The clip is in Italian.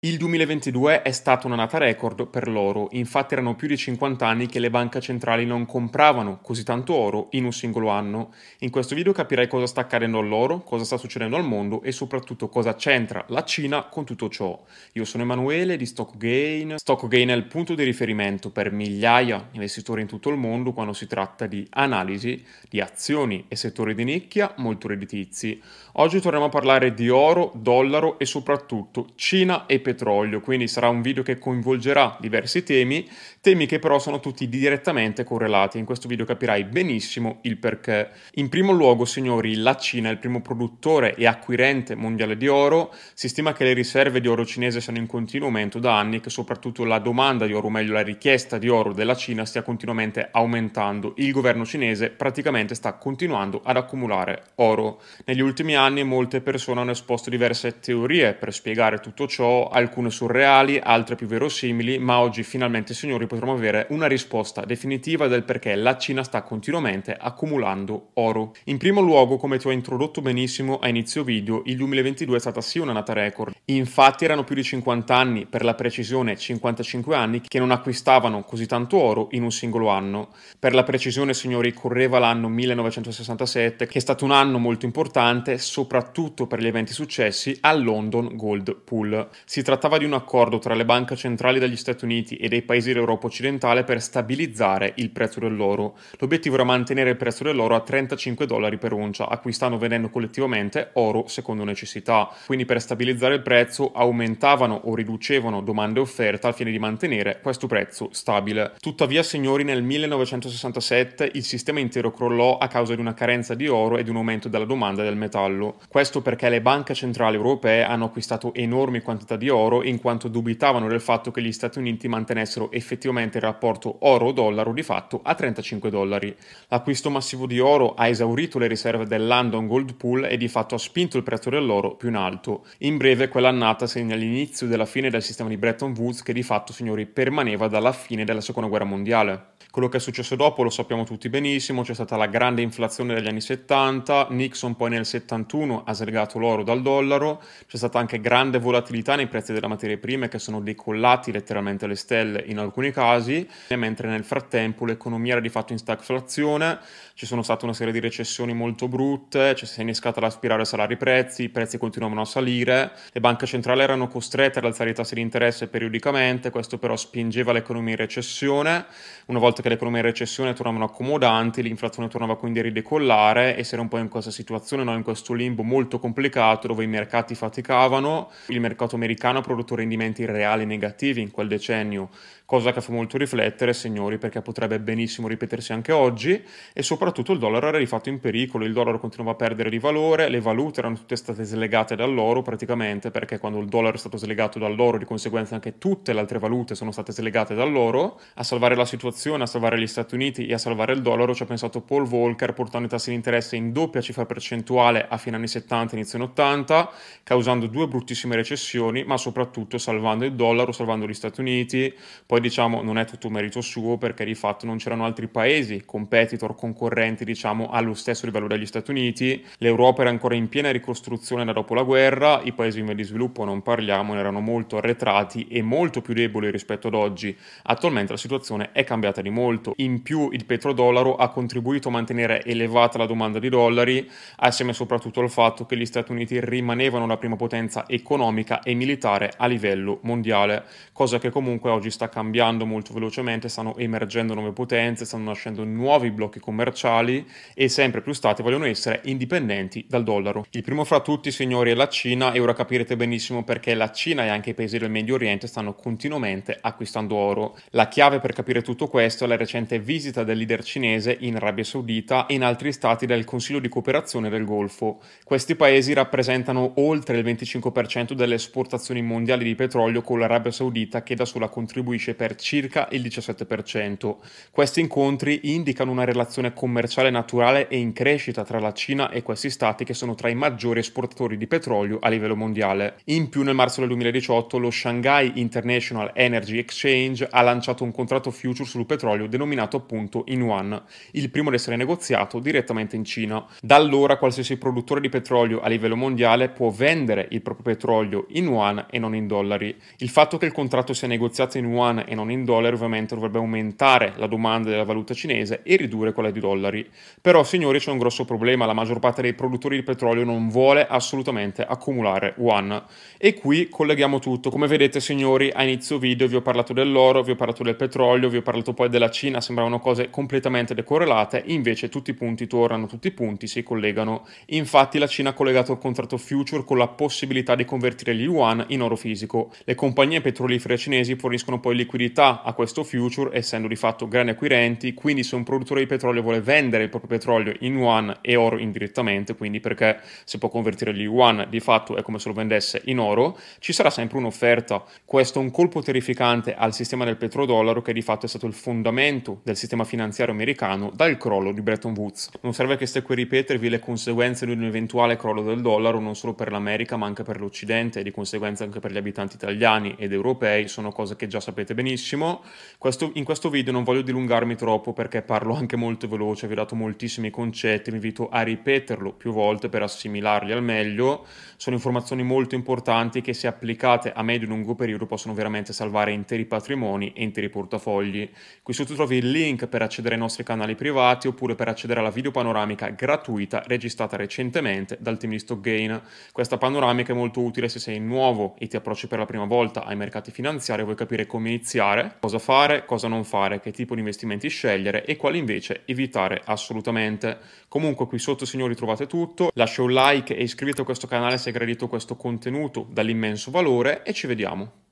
Il 2022 è stata un'annata record per l'oro, infatti erano più di 50 anni che le banche centrali non compravano così tanto oro in un singolo anno. In questo video capirai cosa sta accadendo all'oro, cosa sta succedendo al mondo e soprattutto cosa c'entra la Cina con tutto ciò. Io sono Emanuele di StockGain. StockGain è il punto di riferimento per migliaia di investitori in tutto il mondo quando si tratta di analisi di azioni e settori di nicchia molto redditizi. Oggi torniamo a parlare di oro, dollaro e soprattutto Cina e petrolio, quindi sarà un video che coinvolgerà diversi temi, temi che però sono tutti direttamente correlati. In questo video capirai benissimo il perché. In primo luogo, signori, la Cina è il primo produttore e acquirente mondiale di oro. Si stima che le riserve di oro cinese siano in continuo aumento da anni e che soprattutto la domanda di oro, o meglio la richiesta di oro della Cina stia continuamente aumentando. Il governo cinese praticamente sta continuando ad accumulare oro. Negli ultimi anni molte persone hanno esposto diverse teorie per spiegare tutto ciò, alcune surreali, altre più verosimili, ma oggi finalmente, signori, potremo avere una risposta definitiva del perché la Cina sta continuamente accumulando oro. In primo luogo, come ti ho introdotto benissimo a inizio video, il 2022 è stata sì una nata record. Infatti erano più di 50 anni, per la precisione 55 anni, che non acquistavano così tanto oro in un singolo anno. Per la precisione, signori, correva l'anno 1967, che è stato un anno molto importante, soprattutto per gli eventi successi al London Gold Pool. Si trattava di un accordo tra le banche centrali degli Stati Uniti e dei paesi dell'Europa occidentale per stabilizzare il prezzo dell'oro. L'obiettivo era mantenere il prezzo dell'oro a 35 dollari per oncia, acquistando e vendendo collettivamente oro secondo necessità. Quindi per stabilizzare il prezzo aumentavano o riducevano domande e offerta al fine di mantenere questo prezzo stabile. Tuttavia, signori, nel 1967 il sistema intero crollò a causa di una carenza di oro e di un aumento della domanda del metallo. Questo perché le banche centrali europee hanno acquistato enormi quantità di oro oro in quanto dubitavano del fatto che gli Stati Uniti mantenessero effettivamente il rapporto oro-dollaro di fatto a 35 dollari. L'acquisto massivo di oro ha esaurito le riserve del London Gold Pool e di fatto ha spinto il prezzo dell'oro più in alto. In breve quell'annata segna l'inizio della fine del sistema di Bretton Woods che di fatto, signori, permaneva dalla fine della seconda guerra mondiale. Quello che è successo dopo lo sappiamo tutti benissimo, c'è stata la grande inflazione degli anni 70, Nixon poi nel 71 ha slegato l'oro dal dollaro, c'è stata anche grande volatilità nei prezzi delle materie prime che sono decollati letteralmente alle stelle in alcuni casi, mentre nel frattempo l'economia era di fatto in stagflazione, ci sono state una serie di recessioni molto brutte, cioè si è innescata la spirale salari-prezzi, i prezzi continuavano a salire, le banche centrali erano costrette ad alzare i tassi di interesse periodicamente, questo però spingeva l'economia in recessione, una volta che l'economia in recessione tornavano accomodanti, l'inflazione tornava quindi a ridecollare e si era un po' in questa situazione, no? in questo limbo molto complicato dove i mercati faticavano, il mercato americano ha prodotto rendimenti reali negativi in quel decennio, cosa che fa molto riflettere, signori, perché potrebbe benissimo ripetersi anche oggi. E soprattutto il dollaro era di fatto in pericolo, il dollaro continuava a perdere di valore, le valute erano tutte state slegate dall'oro praticamente perché quando il dollaro è stato slegato dall'oro, di conseguenza anche tutte le altre valute sono state slegate dall'oro, a salvare la situazione, a salvare gli Stati Uniti e a salvare il dollaro ci ha pensato Paul Volcker portando i tassi di interesse in doppia cifra percentuale a fine anni 70 inizio anni 80, causando due bruttissime recessioni, ma soprattutto salvando il dollaro, salvando gli Stati Uniti, poi diciamo non è tutto merito suo perché di fatto non c'erano altri paesi, competitor, concorrenti diciamo allo stesso livello degli Stati Uniti, l'Europa era ancora in piena ricostruzione da dopo la guerra, i paesi in via di sviluppo non parliamo, erano molto arretrati e molto più deboli rispetto ad oggi. Attualmente la situazione è cambiata di molto, in più il petrodollaro ha contribuito a mantenere elevata la domanda di dollari, assieme soprattutto al fatto che gli Stati Uniti rimanevano la prima potenza economica e militare a livello mondiale, cosa che comunque oggi sta cambiando molto velocemente, stanno emergendo nuove potenze, stanno nascendo nuovi blocchi commerciali e sempre più stati vogliono essere indipendenti dal dollaro. Il primo fra tutti, signori, è la Cina e ora capirete benissimo perché la Cina e anche i paesi del Medio Oriente stanno continuamente acquistando oro. La chiave per capire tutto questo è la recente visita del leader cinese in Arabia Saudita e in altri stati del Consiglio di cooperazione del Golfo. Questi paesi rappresentano oltre il 25% delle esportazioni mondiali di petrolio con l'Arabia Saudita che da sola contribuisce per circa il 17%. Questi incontri indicano una relazione commerciale naturale e in crescita tra la Cina e questi stati che sono tra i maggiori esportatori di petrolio a livello mondiale. In più nel marzo del 2018 lo Shanghai International Energy Exchange ha lanciato un contratto future sul petrolio denominato appunto in yuan, il primo ad essere negoziato direttamente in Cina. Da allora qualsiasi produttore di petrolio a livello mondiale può vendere il proprio petrolio in yuan e non in dollari. Il fatto che il contratto sia negoziato in yuan e non in dollari ovviamente dovrebbe aumentare la domanda della valuta cinese e ridurre quella di dollari. Però signori c'è un grosso problema, la maggior parte dei produttori di petrolio non vuole assolutamente accumulare yuan. E qui colleghiamo tutto. Come vedete signori a inizio video vi ho parlato dell'oro, vi ho parlato del petrolio, vi ho parlato poi della Cina, sembravano cose completamente decorrelate, invece tutti i punti tornano, tutti i punti si collegano. Infatti la Cina ha collegato il contratto future con la possibilità di convertire gli yuan in oro fisico. Le compagnie petrolifere cinesi forniscono poi liquidità a questo future, essendo di fatto grandi acquirenti, quindi se un produttore di petrolio vuole vendere il proprio petrolio in yuan e oro indirettamente, quindi perché se può convertire gli yuan di fatto è come se lo vendesse in oro, ci sarà sempre un'offerta. Questo è un colpo terrificante al sistema del petrodollaro che di fatto è stato il fondamento del sistema finanziario americano dal crollo di Bretton Woods. Non serve che stia qui a ripetervi le conseguenze di un eventuale crollo del dollaro non solo per l'America ma anche per l'Occidente e di conseguenza anche per gli abitanti italiani ed europei, sono cose che già sapete benissimo. Questo, in questo video non voglio dilungarmi troppo perché parlo anche molto veloce, vi ho dato moltissimi concetti, vi invito a ripeterlo più volte per assimilarli al meglio. Sono informazioni molto importanti che se applicate a medio e lungo periodo possono veramente salvare interi patrimoni e interi portafogli. Qui sotto trovi il link per accedere ai nostri canali privati oppure per accedere alla video panoramica gratuita registrata recentemente dal team di Stockgain. Questa panoramica è molto utile se sei nuovo e ti approcci per la prima volta ai mercati finanziari e vuoi capire come iniziare, cosa fare, cosa non fare, che tipo di investimenti scegliere e quali invece evitare assolutamente. Comunque qui sotto signori trovate tutto, lascia un like e iscriviti a questo canale se hai gradito questo contenuto dall'immenso valore e ci vediamo.